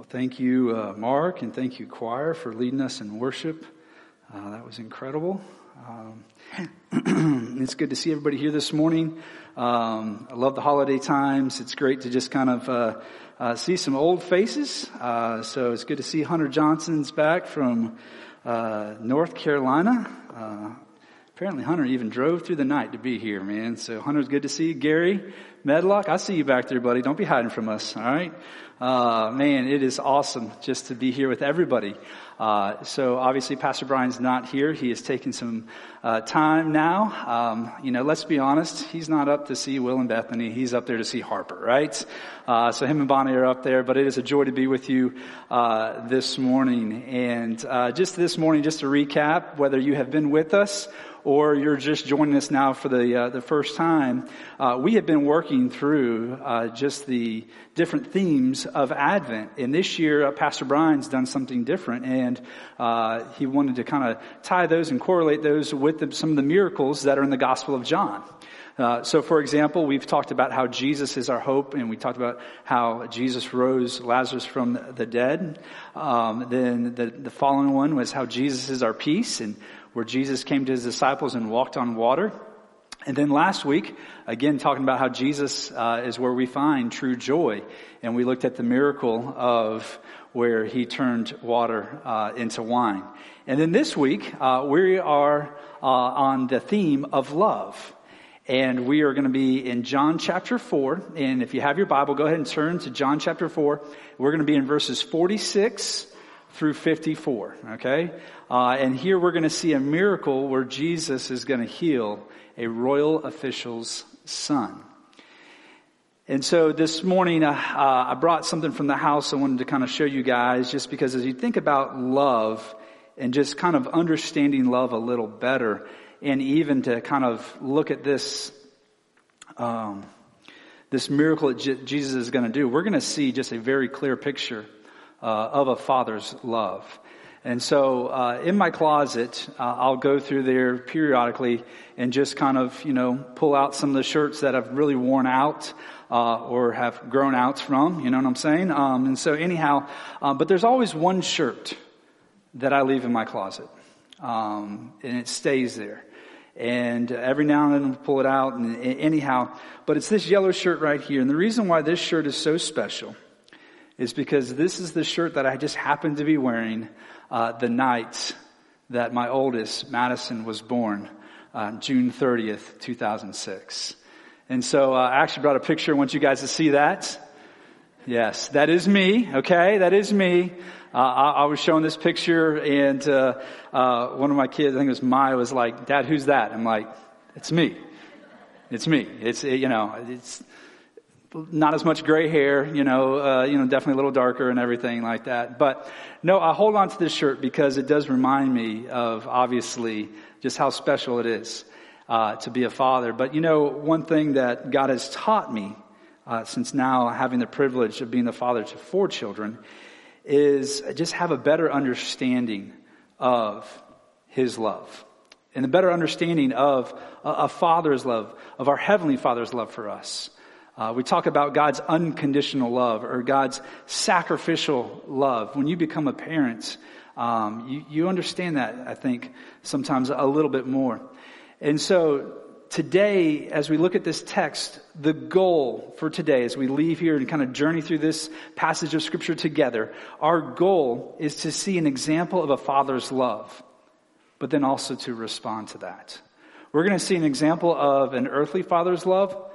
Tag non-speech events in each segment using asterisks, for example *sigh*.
Well, thank you, uh, Mark, and thank you, choir, for leading us in worship. Uh, that was incredible. Um, *clears throat* it's good to see everybody here this morning. Um, I love the holiday times. It's great to just kind of uh, uh see some old faces. Uh, so it's good to see Hunter Johnson's back from uh, North Carolina. Apparently, Hunter even drove through the night to be here, man. So Hunter's good to see you. Gary Medlock, I see you back there, buddy. Don't be hiding from us. All right. Uh, man, it is awesome just to be here with everybody. Uh, so obviously, Pastor Brian's not here. He is taking some uh, time now. Um, you know, let's be honest. He's not up to see Will and Bethany. He's up there to see Harper, right? Uh, so him and Bonnie are up there. But it is a joy to be with you uh, this morning. And uh, just this morning, just to recap, whether you have been with us or you're just joining us now for the uh, the first time, uh, we have been working through uh, just the different themes of Advent. And this year, uh, Pastor Brian's done something different, and uh, he wanted to kind of tie those and correlate those with the, some of the miracles that are in the Gospel of John. Uh, so, for example, we've talked about how Jesus is our hope, and we talked about how Jesus rose Lazarus from the dead. Um, then the, the following one was how Jesus is our peace, and where Jesus came to his disciples and walked on water. And then last week, again, talking about how Jesus uh, is where we find true joy. And we looked at the miracle of where he turned water uh, into wine. And then this week, uh, we are uh, on the theme of love. And we are going to be in John chapter 4. And if you have your Bible, go ahead and turn to John chapter 4. We're going to be in verses 46 through 54. Okay? Uh, and here we're going to see a miracle where Jesus is going to heal a royal official's son. And so this morning, uh, uh, I brought something from the house I wanted to kind of show you guys, just because as you think about love and just kind of understanding love a little better, and even to kind of look at this, um, this miracle that Jesus is going to do, we're going to see just a very clear picture uh, of a father's love. And so, uh, in my closet, uh, I'll go through there periodically and just kind of, you know, pull out some of the shirts that I've really worn out, uh, or have grown out from, you know what I'm saying? Um, and so anyhow, uh, but there's always one shirt that I leave in my closet. Um, and it stays there. And every now and then I'll pull it out and anyhow, but it's this yellow shirt right here. And the reason why this shirt is so special is because this is the shirt that I just happened to be wearing uh, the night that my oldest, Madison, was born, uh, June 30th, 2006. And so uh, I actually brought a picture. I want you guys to see that. Yes, that is me. Okay, that is me. Uh, I, I, was showing this picture, and uh, uh, one of my kids, I think it was Maya, was like, "Dad, who's that?" I'm like, "It's me. It's me. It's you know, it's not as much gray hair, you know, uh, you know, definitely a little darker and everything like that. But no, I hold on to this shirt because it does remind me of obviously just how special it is uh, to be a father. But you know, one thing that God has taught me uh, since now having the privilege of being the father to four children is just have a better understanding of His love and a better understanding of a father's love, of our heavenly father's love for us. Uh, we talk about God's unconditional love or God's sacrificial love. When you become a parent, um, you, you understand that, I think, sometimes a little bit more. And so today, as we look at this text, the goal for today, as we leave here and kind of journey through this passage of scripture together, our goal is to see an example of a father's love, but then also to respond to that. We're going to see an example of an earthly father's love,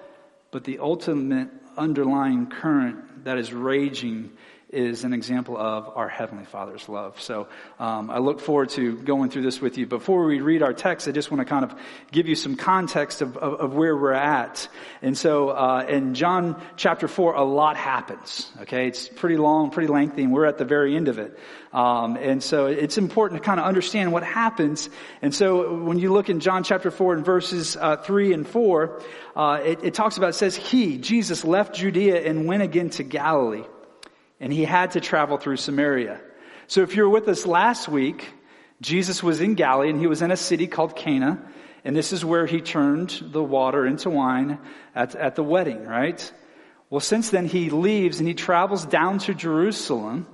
but the ultimate underlying current that is raging is an example of our Heavenly Father's love. So um, I look forward to going through this with you. Before we read our text, I just want to kind of give you some context of, of, of where we're at. And so uh, in John chapter 4, a lot happens. Okay, it's pretty long, pretty lengthy, and we're at the very end of it. Um, and so it's important to kind of understand what happens. And so when you look in John chapter 4 and verses uh, 3 and 4, uh, it, it talks about, it says, He, Jesus, left Judea and went again to Galilee and he had to travel through Samaria. So if you were with us last week, Jesus was in Galilee and he was in a city called Cana, and this is where he turned the water into wine at, at the wedding, right? Well, since then he leaves and he travels down to Jerusalem,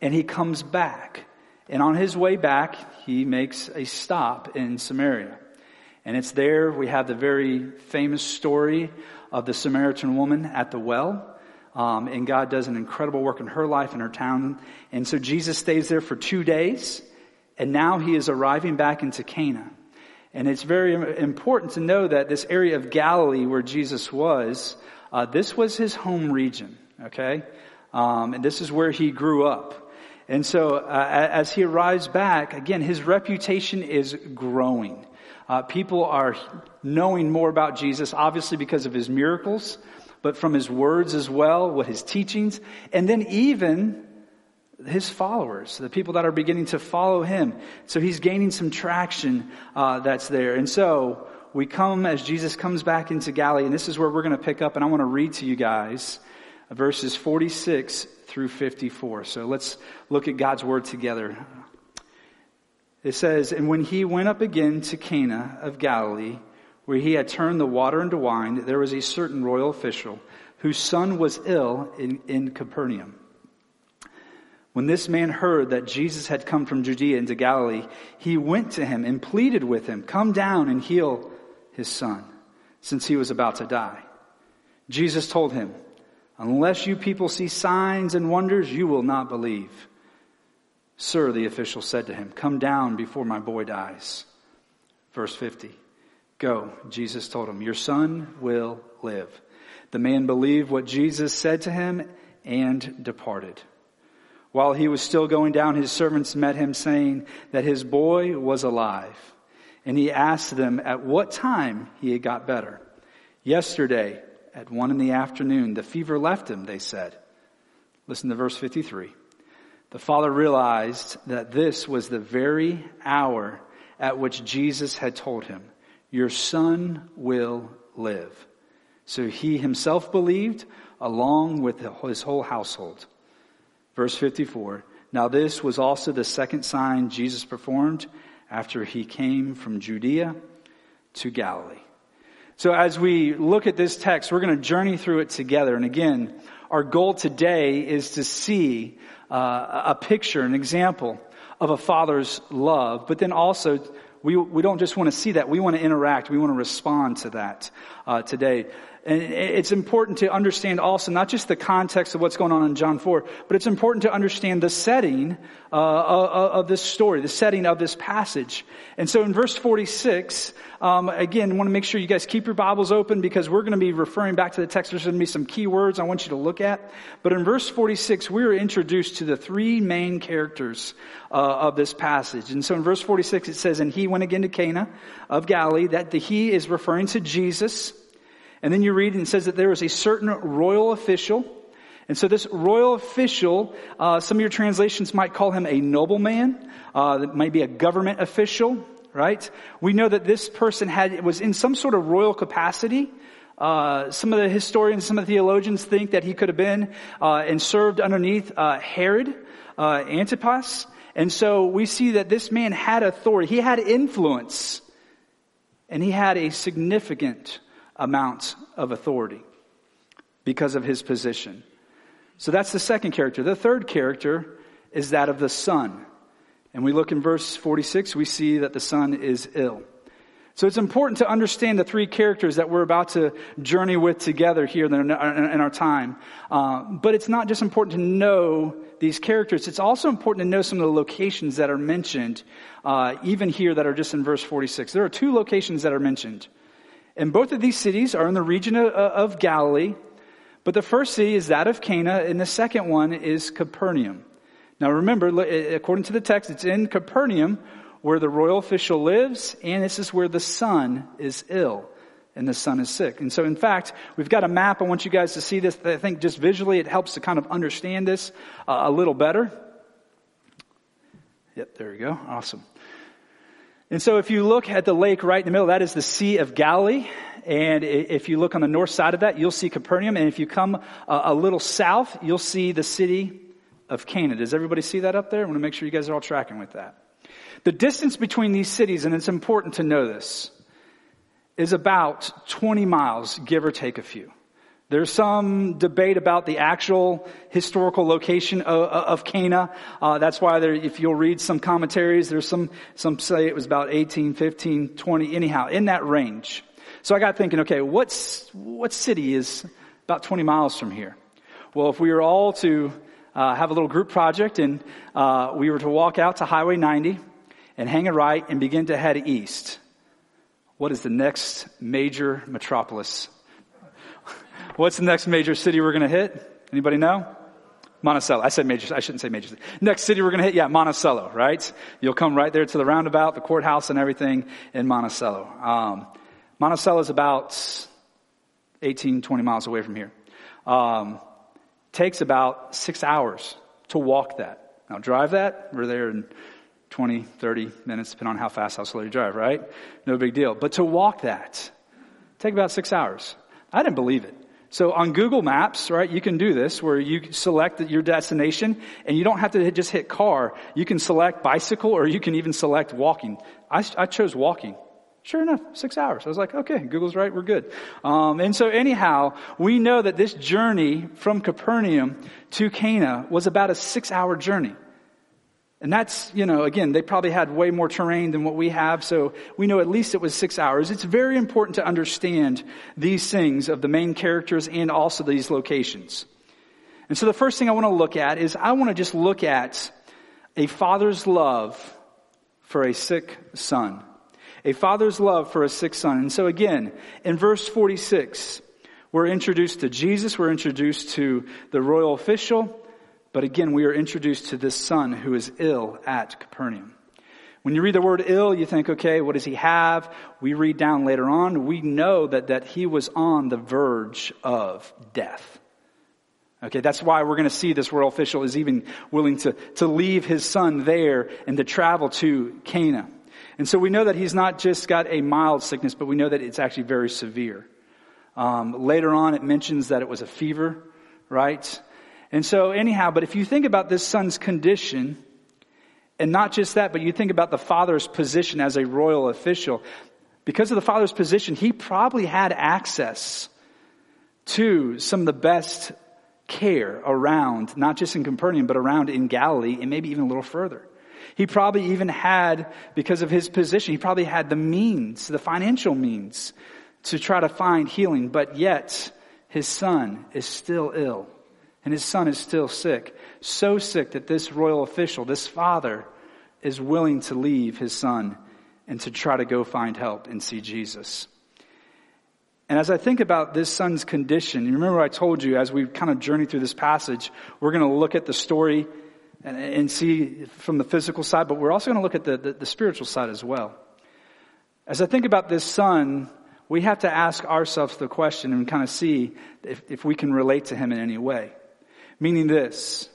and he comes back. And on his way back, he makes a stop in Samaria. And it's there we have the very famous story of the Samaritan woman at the well. Um, and God does an incredible work in her life and her town. And so Jesus stays there for two days. And now he is arriving back into Cana. And it's very important to know that this area of Galilee where Jesus was, uh, this was his home region, okay? Um, and this is where he grew up. And so uh, as he arrives back, again, his reputation is growing. Uh, people are knowing more about Jesus, obviously because of his miracles, but from his words as well, what his teachings, and then even his followers, the people that are beginning to follow him. So he's gaining some traction uh, that's there. And so we come as Jesus comes back into Galilee, and this is where we're going to pick up, and I want to read to you guys verses 46 through 54. So let's look at God's word together. It says, And when he went up again to Cana of Galilee, where he had turned the water into wine, there was a certain royal official whose son was ill in, in Capernaum. When this man heard that Jesus had come from Judea into Galilee, he went to him and pleaded with him, Come down and heal his son, since he was about to die. Jesus told him, Unless you people see signs and wonders, you will not believe. Sir, the official said to him, Come down before my boy dies. Verse 50. Go, Jesus told him, Your son will live. The man believed what Jesus said to him and departed. While he was still going down, his servants met him saying that his boy was alive. And he asked them at what time he had got better. Yesterday, at one in the afternoon, the fever left him, they said. Listen to verse 53. The father realized that this was the very hour at which Jesus had told him, Your son will live. So he himself believed, along with his whole household. Verse 54. Now this was also the second sign Jesus performed after he came from Judea to Galilee. So as we look at this text, we're going to journey through it together. And again, our goal today is to see uh, a picture, an example of a father's love, but then also we, we don't just want to see that. We want to interact. We want to respond to that uh, today. And it's important to understand also not just the context of what's going on in John 4, but it's important to understand the setting uh, of this story, the setting of this passage. And so in verse 46, um, again, I want to make sure you guys keep your Bibles open because we're going to be referring back to the text. There's going to be some key words I want you to look at. But in verse 46, we are introduced to the three main characters uh, of this passage. And so in verse 46, it says, And he went again to Cana of Galilee. That the he is referring to Jesus. And then you read and it says that there was a certain royal official. And so this royal official, uh, some of your translations might call him a nobleman. Uh, that might be a government official, right? We know that this person had was in some sort of royal capacity. Uh, some of the historians, some of the theologians think that he could have been uh, and served underneath uh, Herod uh, Antipas. And so we see that this man had authority. He had influence, and he had a significant amount of authority because of his position. So that's the second character. The third character is that of the son. And we look in verse 46, we see that the son is ill. So it's important to understand the three characters that we're about to journey with together here in our time. Uh, but it's not just important to know these characters, it's also important to know some of the locations that are mentioned, uh, even here that are just in verse 46. There are two locations that are mentioned. And both of these cities are in the region of, Galilee, but the first city is that of Cana, and the second one is Capernaum. Now remember, according to the text, it's in Capernaum where the royal official lives, and this is where the son is ill and the son is sick. And so, in fact, we've got a map. I want you guys to see this. I think just visually it helps to kind of understand this uh, a little better. Yep, there we go. Awesome. And so if you look at the lake right in the middle, that is the Sea of Galilee. And if you look on the north side of that, you'll see Capernaum. And if you come uh, a little south, you'll see the city of Cana. Does everybody see that up there? I want to make sure you guys are all tracking with that. The distance between these cities, and it's important to know this, is about 20 miles, give or take a few. There's some debate about the actual historical location of, of Cana. Uh, that's why there, if you'll read some commentaries, there's some, some say it was about 18, 15, 20, anyhow, in that range. So I got thinking, okay, what's, what city is about 20 miles from here? Well, if we were all to uh, have a little group project and uh, we were to walk out to Highway 90 and hang a right and begin to head east, what is the next major metropolis What's the next major city we're going to hit? Anybody know? Monticello. I said major. I shouldn't say major. Next city we're going to hit, yeah, Monticello, right? You'll come right there to the roundabout, the courthouse, and everything in Monticello. Um, Monticello is about 18, 20 miles away from here. Um, takes about six hours to walk that. Now drive that. We're there in 20, 30 minutes, depending on how fast, how slow you drive, right? No big deal. But to walk that, take about six hours. I didn't believe it. So on Google Maps, right, you can do this where you select your destination and you don't have to just hit car. You can select bicycle or you can even select walking. I, I chose walking. Sure enough, six hours. I was like, okay, Google's right, we're good. Um, and so anyhow, we know that this journey from Capernaum to Cana was about a six hour journey. And that's, you know, again, they probably had way more terrain than what we have, so we know at least it was six hours. It's very important to understand these things of the main characters and also these locations. And so the first thing I want to look at is I want to just look at a father's love for a sick son. A father's love for a sick son. And so again, in verse 46, we're introduced to Jesus, we're introduced to the royal official, but again, we are introduced to this son who is ill at Capernaum. When you read the word ill, you think, okay, what does he have? We read down later on, we know that, that he was on the verge of death. Okay, that's why we're going to see this royal official is even willing to, to leave his son there and to travel to Cana. And so we know that he's not just got a mild sickness, but we know that it's actually very severe. Um, later on, it mentions that it was a fever, right? And so, anyhow, but if you think about this son's condition, and not just that, but you think about the father's position as a royal official, because of the father's position, he probably had access to some of the best care around, not just in Capernaum, but around in Galilee and maybe even a little further. He probably even had, because of his position, he probably had the means, the financial means to try to find healing, but yet his son is still ill and his son is still sick. So sick that this royal official, this father, is willing to leave his son and to try to go find help and see Jesus. And as I think about this son's condition, you remember I told you as we kind of journey through this passage, we're going to look at the story and, and see from the physical side, but we're also going to look at the, the, the spiritual side as well. As I think about this son, we have to ask ourselves the question and kind of see if, if we can relate to him in any way. Meaning this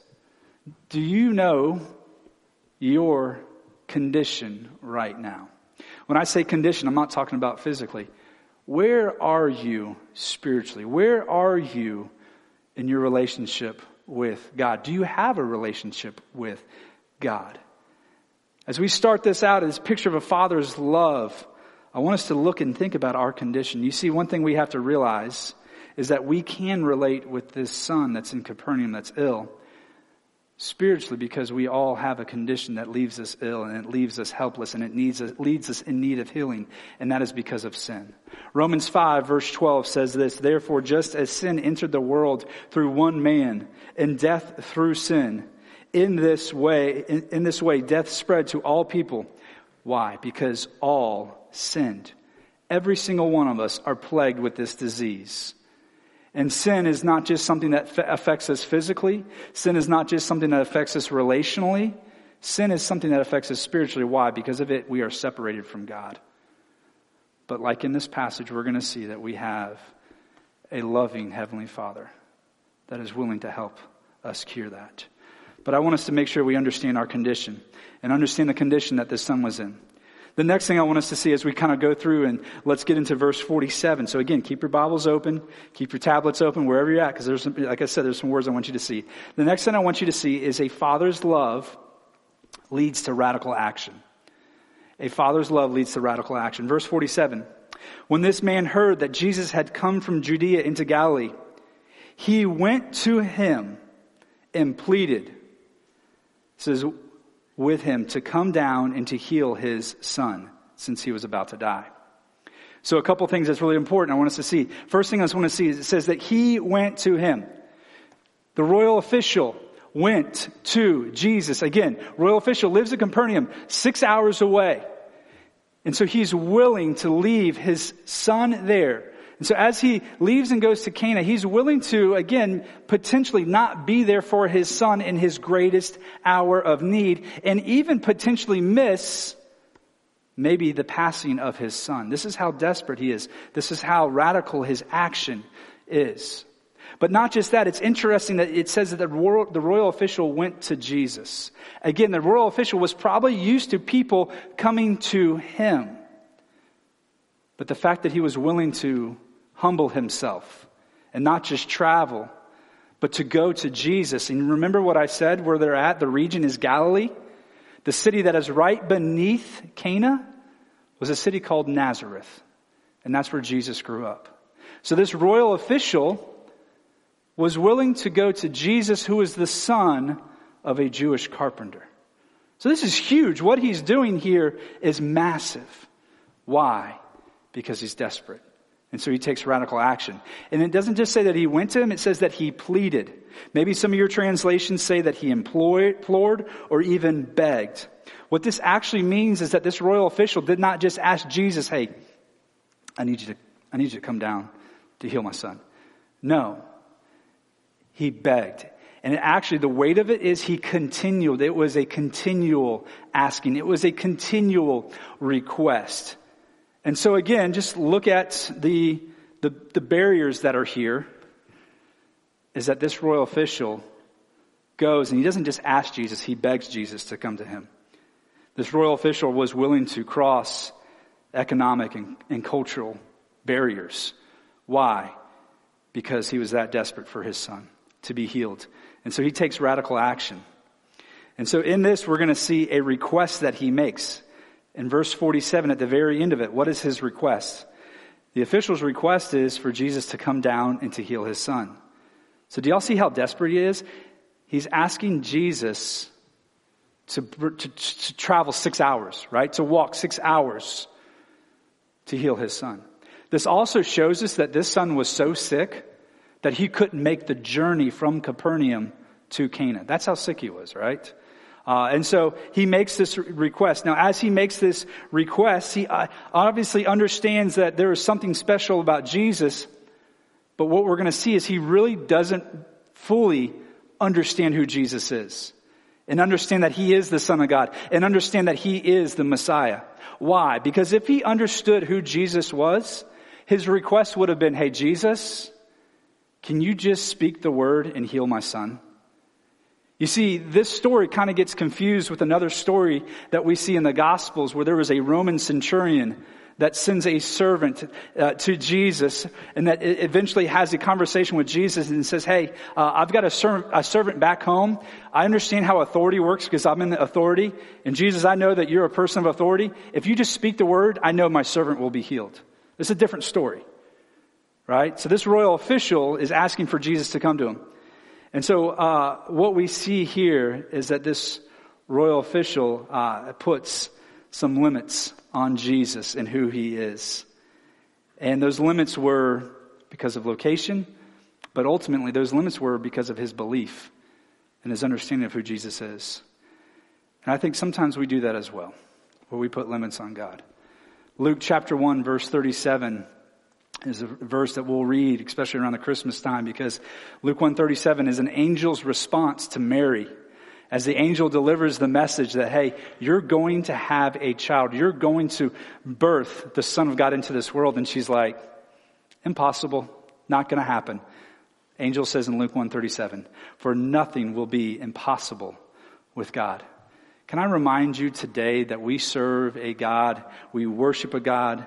Do you know your condition right now? When I say condition, I'm not talking about physically. Where are you spiritually? Where are you in your relationship with God? Do you have a relationship with God? As we start this out, as picture of a father's love, I want us to look and think about our condition. You see, one thing we have to realize is that we can relate with this son that's in Capernaum that's ill spiritually because we all have a condition that leaves us ill and it leaves us helpless and it needs leads us in need of healing and that is because of sin. Romans 5 verse 12 says this, therefore just as sin entered the world through one man and death through sin, in this way, in, in this way death spread to all people. Why? Because all sinned. Every single one of us are plagued with this disease. And sin is not just something that affects us physically. Sin is not just something that affects us relationally. Sin is something that affects us spiritually. Why? Because of it, we are separated from God. But like in this passage, we're going to see that we have a loving Heavenly Father that is willing to help us cure that. But I want us to make sure we understand our condition and understand the condition that this son was in. The next thing I want us to see as we kind of go through and let's get into verse 47. So again, keep your Bibles open, keep your tablets open wherever you're at, because there's, some, like I said, there's some words I want you to see. The next thing I want you to see is a father's love leads to radical action. A father's love leads to radical action. Verse 47. When this man heard that Jesus had come from Judea into Galilee, He went to him and pleaded, says, with him to come down and to heal his son since he was about to die. So a couple things that's really important I want us to see. First thing I want to see is it says that he went to him. The royal official went to Jesus. Again, royal official lives in Capernaum, six hours away. And so he's willing to leave his son there. And so as he leaves and goes to Cana, he's willing to, again, potentially not be there for his son in his greatest hour of need and even potentially miss maybe the passing of his son. This is how desperate he is. This is how radical his action is. But not just that, it's interesting that it says that the royal, the royal official went to Jesus. Again, the royal official was probably used to people coming to him. But the fact that he was willing to humble himself and not just travel, but to go to Jesus. And remember what I said where they're at? The region is Galilee. The city that is right beneath Cana was a city called Nazareth. And that's where Jesus grew up. So this royal official was willing to go to Jesus, who is the son of a Jewish carpenter. So this is huge. What he's doing here is massive. Why? Because he's desperate. And so he takes radical action. And it doesn't just say that he went to him, it says that he pleaded. Maybe some of your translations say that he employed, implored or even begged. What this actually means is that this royal official did not just ask Jesus, hey, I need you to, I need you to come down to heal my son. No. He begged. And actually, the weight of it is he continued. It was a continual asking. It was a continual request. And so again, just look at the, the, the barriers that are here. Is that this royal official goes and he doesn't just ask Jesus, he begs Jesus to come to him. This royal official was willing to cross economic and, and cultural barriers. Why? Because he was that desperate for his son to be healed. And so he takes radical action. And so in this, we're going to see a request that he makes. In verse 47, at the very end of it, what is his request? The official's request is for Jesus to come down and to heal his son. So do y'all see how desperate he is? He's asking Jesus to, to, to, travel six hours, right? To walk six hours to heal his son. This also shows us that this son was so sick that he couldn't make the journey from Capernaum to Cana. That's how sick he was, right? Uh, and so he makes this request. Now, as he makes this request, he uh, obviously understands that there is something special about Jesus. But what we're going to see is he really doesn't fully understand who Jesus is and understand that he is the Son of God and understand that he is the Messiah. Why? Because if he understood who Jesus was, his request would have been, Hey, Jesus, can you just speak the word and heal my son? You see, this story kind of gets confused with another story that we see in the Gospels where there was a Roman centurion that sends a servant uh, to Jesus and that eventually has a conversation with Jesus and says, Hey, uh, I've got a, ser- a, servant back home. I understand how authority works because I'm in the authority. And Jesus, I know that you're a person of authority. If you just speak the word, I know my servant will be healed. It's a different story. Right? So this royal official is asking for Jesus to come to him. And so, uh, what we see here is that this royal official uh, puts some limits on Jesus and who he is. And those limits were because of location, but ultimately those limits were because of his belief and his understanding of who Jesus is. And I think sometimes we do that as well, where we put limits on God. Luke chapter 1, verse 37 is a verse that we'll read, especially around the Christmas time, because Luke 137 is an angel's response to Mary. As the angel delivers the message that, hey, you're going to have a child. You're going to birth the Son of God into this world. And she's like, impossible. Not going to happen. Angel says in Luke 137, for nothing will be impossible with God. Can I remind you today that we serve a God, we worship a God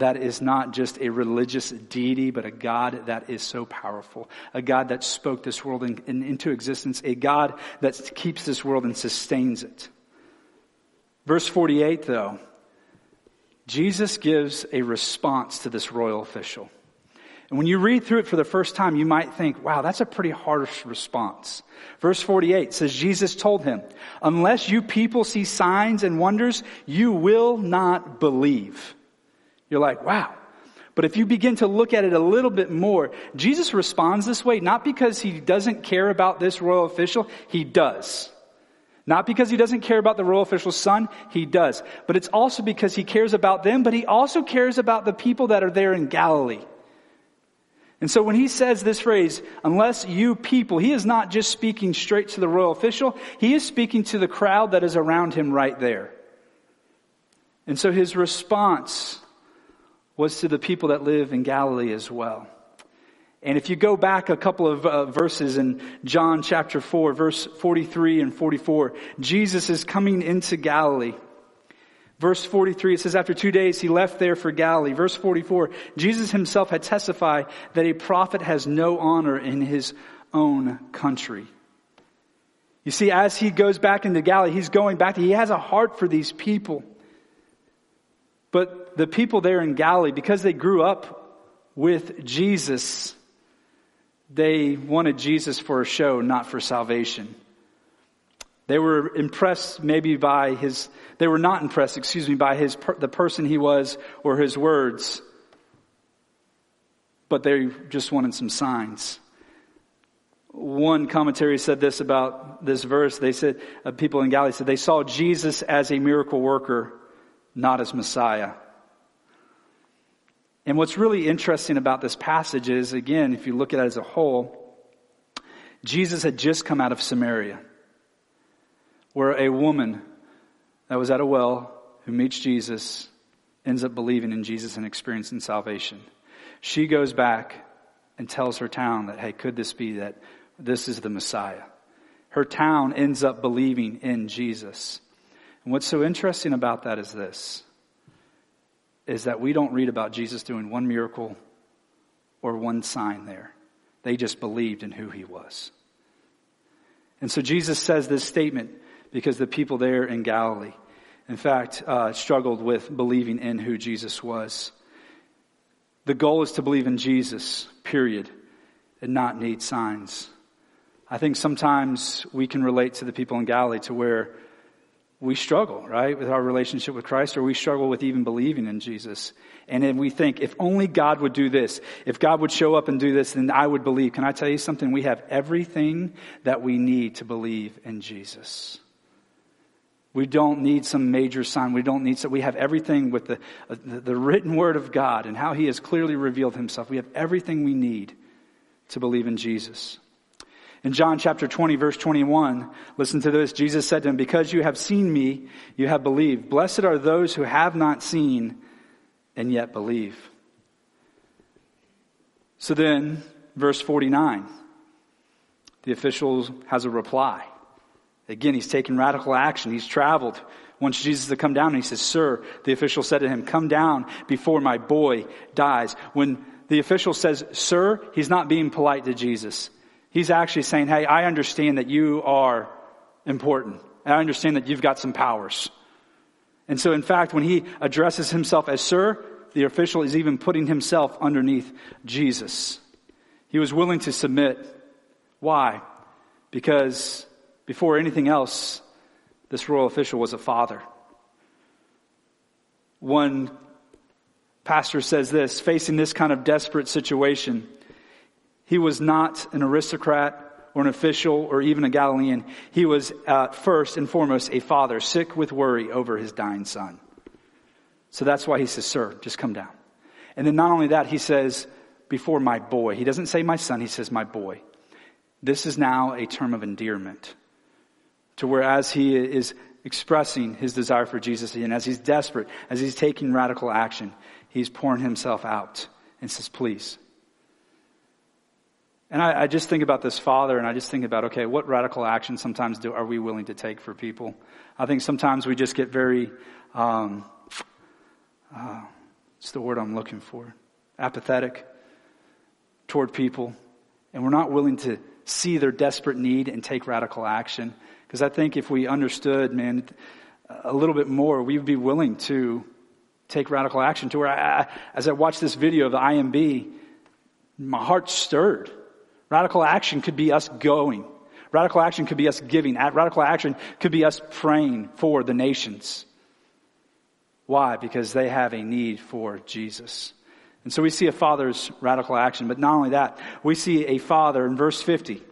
that is not just a religious deity, but a God that is so powerful. A God that spoke this world in, in, into existence. A God that keeps this world and sustains it. Verse 48 though, Jesus gives a response to this royal official. And when you read through it for the first time, you might think, wow, that's a pretty harsh response. Verse 48 says, Jesus told him, unless you people see signs and wonders, you will not believe. You're like, wow. But if you begin to look at it a little bit more, Jesus responds this way, not because he doesn't care about this royal official, he does. Not because he doesn't care about the royal official's son, he does. But it's also because he cares about them, but he also cares about the people that are there in Galilee. And so when he says this phrase, unless you people, he is not just speaking straight to the royal official, he is speaking to the crowd that is around him right there. And so his response was to the people that live in Galilee as well. And if you go back a couple of uh, verses in John chapter 4, verse 43 and 44, Jesus is coming into Galilee. Verse 43, it says, after two days he left there for Galilee. Verse 44, Jesus himself had testified that a prophet has no honor in his own country. You see, as he goes back into Galilee, he's going back, to, he has a heart for these people. But the people there in Galilee, because they grew up with Jesus, they wanted Jesus for a show, not for salvation. They were impressed maybe by his, they were not impressed, excuse me, by his, the person he was or his words. But they just wanted some signs. One commentary said this about this verse. They said, uh, people in Galilee said they saw Jesus as a miracle worker, not as Messiah. And what's really interesting about this passage is, again, if you look at it as a whole, Jesus had just come out of Samaria where a woman that was at a well who meets Jesus ends up believing in Jesus and experiencing salvation. She goes back and tells her town that, hey, could this be that this is the Messiah? Her town ends up believing in Jesus. And what's so interesting about that is this is that we don't read about Jesus doing one miracle or one sign there. They just believed in who he was. And so Jesus says this statement because the people there in Galilee, in fact, uh, struggled with believing in who Jesus was. The goal is to believe in Jesus, period, and not need signs. I think sometimes we can relate to the people in Galilee to where we struggle, right, with our relationship with Christ, or we struggle with even believing in Jesus. And then we think, if only God would do this, if God would show up and do this, then I would believe. Can I tell you something? We have everything that we need to believe in Jesus. We don't need some major sign. We don't need so we have everything with the, the, the written word of God and how he has clearly revealed himself. We have everything we need to believe in Jesus. In John chapter 20 verse 21, listen to this. Jesus said to him, because you have seen me, you have believed. Blessed are those who have not seen and yet believe. So then, verse 49, the official has a reply. Again, he's taken radical action. He's traveled. Wants Jesus to come down and he says, Sir, the official said to him, Come down before my boy dies. When the official says, Sir, he's not being polite to Jesus. He's actually saying, Hey, I understand that you are important. And I understand that you've got some powers. And so, in fact, when he addresses himself as Sir, the official is even putting himself underneath Jesus. He was willing to submit. Why? Because before anything else, this royal official was a father. One pastor says this facing this kind of desperate situation, he was not an aristocrat or an official or even a Galilean. He was uh, first and foremost a father, sick with worry over his dying son. So that's why he says, Sir, just come down. And then not only that, he says, Before my boy. He doesn't say my son, he says, My boy. This is now a term of endearment to where as he is expressing his desire for Jesus and as he's desperate, as he's taking radical action, he's pouring himself out and says, please. And I, I, just think about this father and I just think about, okay, what radical action sometimes do, are we willing to take for people? I think sometimes we just get very, um, uh, what's the word I'm looking for? Apathetic toward people. And we're not willing to see their desperate need and take radical action. Because I think if we understood, man, a little bit more, we would be willing to take radical action to where I, as I watched this video of the IMB, My heart stirred. Radical action could be us going. Radical action could be us giving. Radical action could be us praying for the nations. Why? Because they have a need for Jesus. And so we see a father's radical action. But not only that, we see a father in verse 50,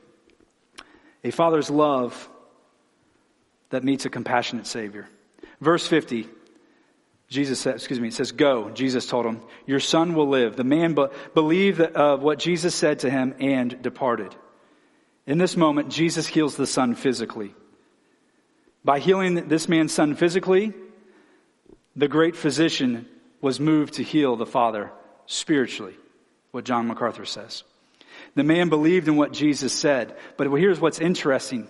a father's love that meets a compassionate Savior. Verse 50, Jesus says, excuse me, it says, Go. Jesus told him, Your son will live. The man be- believed uh, what Jesus said to him and departed. In this moment, Jesus heals the son physically. By healing this man's son physically, the great physician was moved to heal the father spiritually, what John MacArthur says. The man believed in what Jesus said, but here's what's interesting.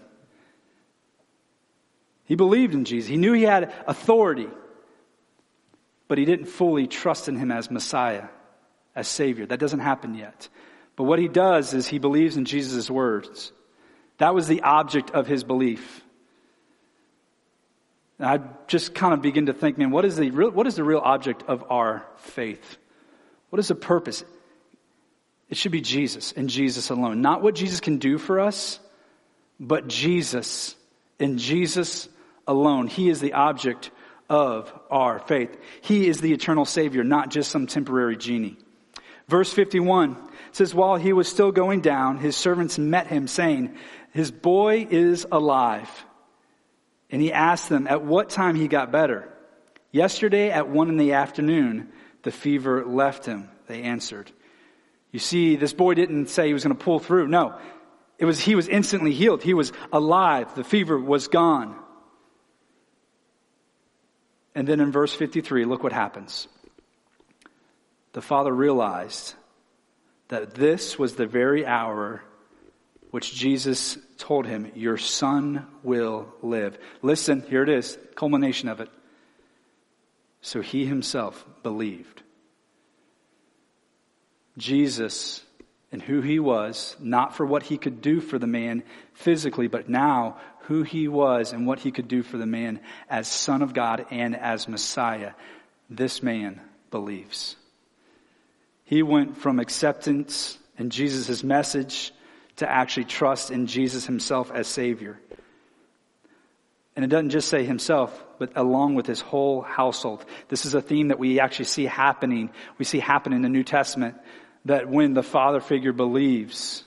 He believed in Jesus. He knew he had authority, but he didn't fully trust in him as Messiah, as Savior. That doesn't happen yet. But what he does is he believes in Jesus' words. That was the object of his belief. And I just kind of begin to think, man, what is the real, what is the real object of our faith? What is the purpose? It should be Jesus and Jesus alone. Not what Jesus can do for us, but Jesus and Jesus alone. He is the object of our faith. He is the eternal Savior, not just some temporary genie. Verse 51 says, While he was still going down, his servants met him, saying, His boy is alive. And he asked them at what time he got better. Yesterday at one in the afternoon, the fever left him, they answered. You see, this boy didn't say he was going to pull through. No. It was, he was instantly healed. He was alive. The fever was gone. And then in verse 53, look what happens. The father realized that this was the very hour which Jesus told him, Your son will live. Listen, here it is, culmination of it. So he himself believed. Jesus and who he was, not for what he could do for the man physically, but now who he was and what he could do for the man as Son of God and as Messiah, this man believes. He went from acceptance in Jesus' message to actually trust in Jesus himself as Savior. And it doesn't just say himself, but along with his whole household. This is a theme that we actually see happening. We see happen in the New Testament that when the father figure believes,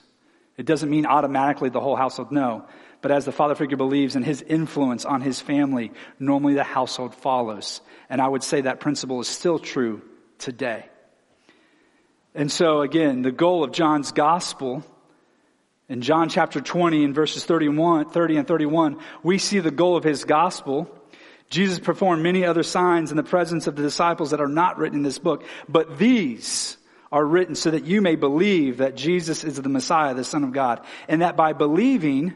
it doesn't mean automatically the whole household. No. But as the father figure believes in his influence on his family, normally the household follows. And I would say that principle is still true today. And so again, the goal of John's gospel in John chapter 20 and verses 31, 30 and 31, we see the goal of his gospel. Jesus performed many other signs in the presence of the disciples that are not written in this book, but these are written so that you may believe that Jesus is the Messiah, the Son of God, and that by believing,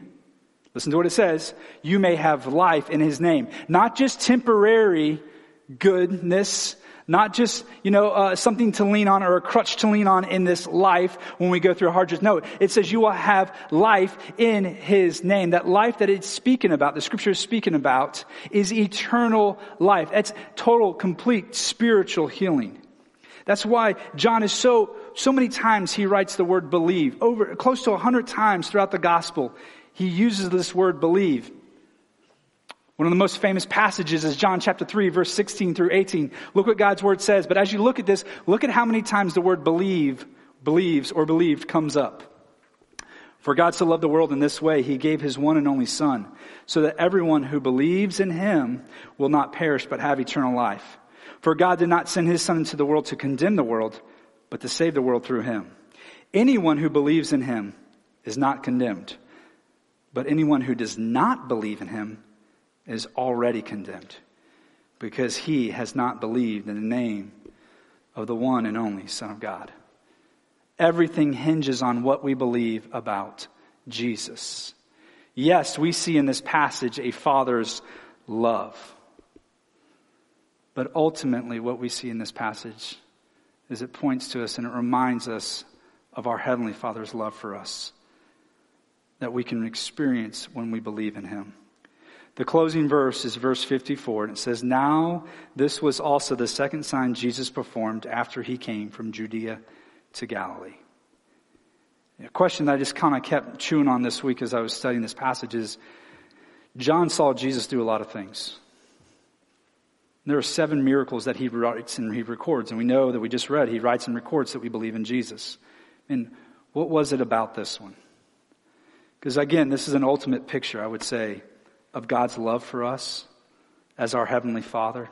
listen to what it says, you may have life in His name. Not just temporary goodness, not just, you know, uh, something to lean on or a crutch to lean on in this life when we go through hardships. No, it says you will have life in His name. That life that it's speaking about, the scripture is speaking about, is eternal life. That's total, complete spiritual healing. That's why John is so, so many times he writes the word believe. Over, close to a hundred times throughout the gospel, he uses this word believe. One of the most famous passages is John chapter 3 verse 16 through 18. Look what God's word says. But as you look at this, look at how many times the word believe, believes, or believed comes up. For God so loved the world in this way, he gave his one and only son, so that everyone who believes in him will not perish but have eternal life. For God did not send his son into the world to condemn the world, but to save the world through him. Anyone who believes in him is not condemned, but anyone who does not believe in him is already condemned, because he has not believed in the name of the one and only Son of God. Everything hinges on what we believe about Jesus. Yes, we see in this passage a father's love. But ultimately, what we see in this passage is it points to us and it reminds us of our Heavenly Father's love for us that we can experience when we believe in Him. The closing verse is verse 54, and it says, Now this was also the second sign Jesus performed after he came from Judea to Galilee. A question that I just kind of kept chewing on this week as I was studying this passage is John saw Jesus do a lot of things. There are seven miracles that he writes and he records, and we know that we just read he writes and records that we believe in Jesus. And what was it about this one? Because again, this is an ultimate picture, I would say, of God's love for us as our Heavenly Father.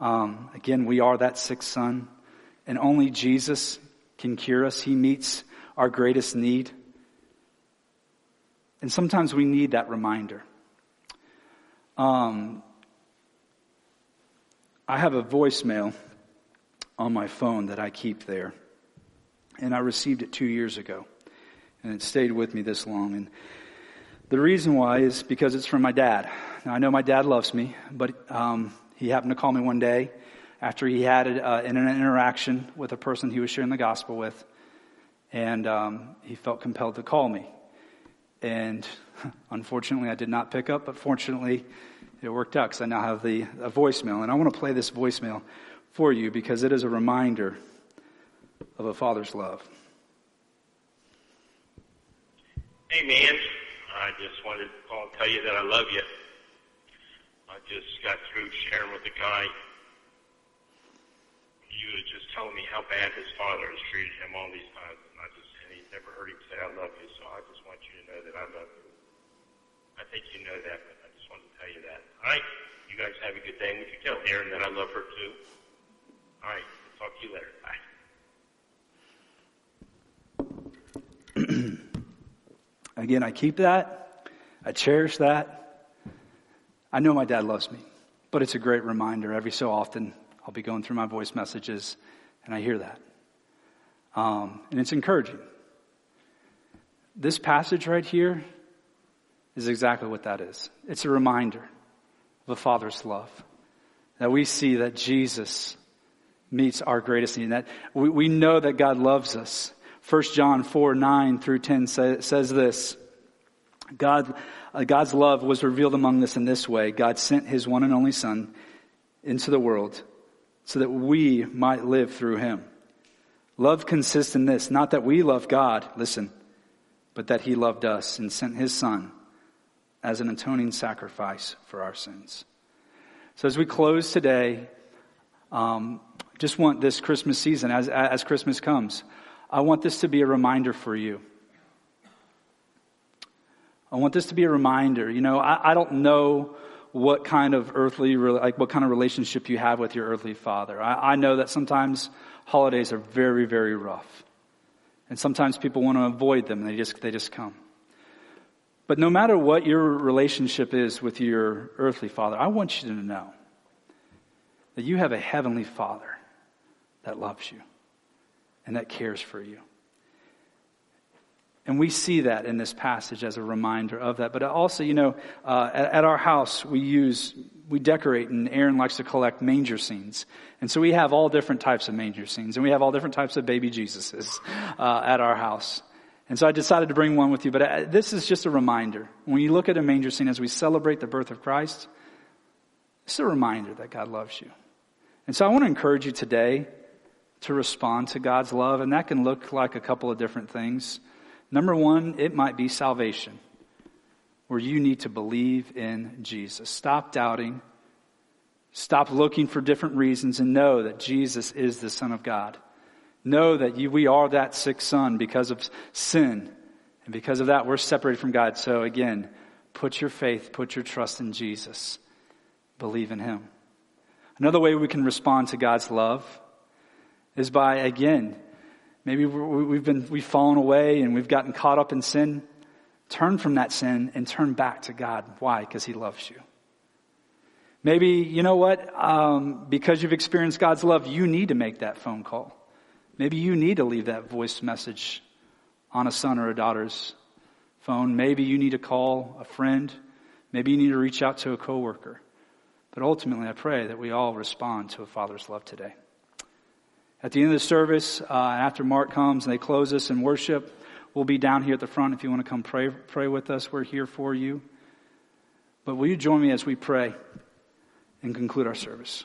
Um, again, we are that sick son, and only Jesus can cure us. He meets our greatest need. And sometimes we need that reminder. Um, I have a voicemail on my phone that I keep there. And I received it two years ago. And it stayed with me this long. And the reason why is because it's from my dad. Now, I know my dad loves me, but um, he happened to call me one day after he had uh, an interaction with a person he was sharing the gospel with. And um, he felt compelled to call me. And *laughs* unfortunately, I did not pick up, but fortunately, it worked out because I now have the a voicemail. And I want to play this voicemail for you because it is a reminder of a father's love. Hey, man. I just wanted to call tell you that I love you. I just got through sharing with the guy. You was just telling me how bad his father has treated him all these times. And I just, and he's never heard him say, I love you. So I just want you to know that I love you. I think you know that, but that. All right. You guys have a good day. Would you tell Erin that I love her too? All right. I'll talk to you later. Bye. *clears throat* Again, I keep that. I cherish that. I know my dad loves me, but it's a great reminder. Every so often, I'll be going through my voice messages and I hear that. Um, and it's encouraging. This passage right here is exactly what that is. It's a reminder a father's love. That we see that Jesus meets our greatest need. That we, we know that God loves us. 1 John 4, 9 through 10 say, says this. God, uh, God's love was revealed among us in this way. God sent his one and only son into the world so that we might live through him. Love consists in this, not that we love God, listen, but that he loved us and sent his son as an atoning sacrifice for our sins. So as we close today, um, just want this Christmas season, as, as Christmas comes, I want this to be a reminder for you. I want this to be a reminder. You know, I, I don't know what kind of earthly, like what kind of relationship you have with your earthly father. I, I know that sometimes holidays are very, very rough. And sometimes people want to avoid them they just, they just come. But no matter what your relationship is with your earthly father, I want you to know that you have a heavenly father that loves you and that cares for you. And we see that in this passage as a reminder of that. But also, you know, uh, at, at, our house, we use, we decorate, and Erin likes to collect manger scenes. And so we have all different types of manger scenes, and we have all different types of baby Jesuses uh, at our house. And so I decided to bring one with you, but uh, this is just a reminder. When you look at a manger scene as we celebrate the birth of Christ, it's a reminder that God loves you. And so I want to encourage you today to respond to God's love, and that can look like a couple of different things. Number one, it might be salvation, where you need to believe in Jesus. Stop doubting. Stop looking for different reasons and know that Jesus is the Son of God. Know that you, we are that sick son because of sin. And because of that, we're separated from God. So again, put your faith, put your trust in Jesus. Believe in Him. Another way we can respond to God's love is by, again, maybe we've been, we've fallen away and we've gotten caught up in sin. Turn from that sin and turn back to God. Why? Because He loves you. Maybe, you know what? Um, because you've experienced God's love, you need to make that phone call. Maybe you need to leave that voice message on a son or a daughter's phone. Maybe you need to call a friend. Maybe you need to reach out to a coworker. But ultimately, I pray that we all respond to a father's love today. At the end of the service, uh, after Mark comes and they close us in worship, we'll be down here at the front if you want to come pray, pray with us. We're here for you. But will you join me as we pray and conclude our service?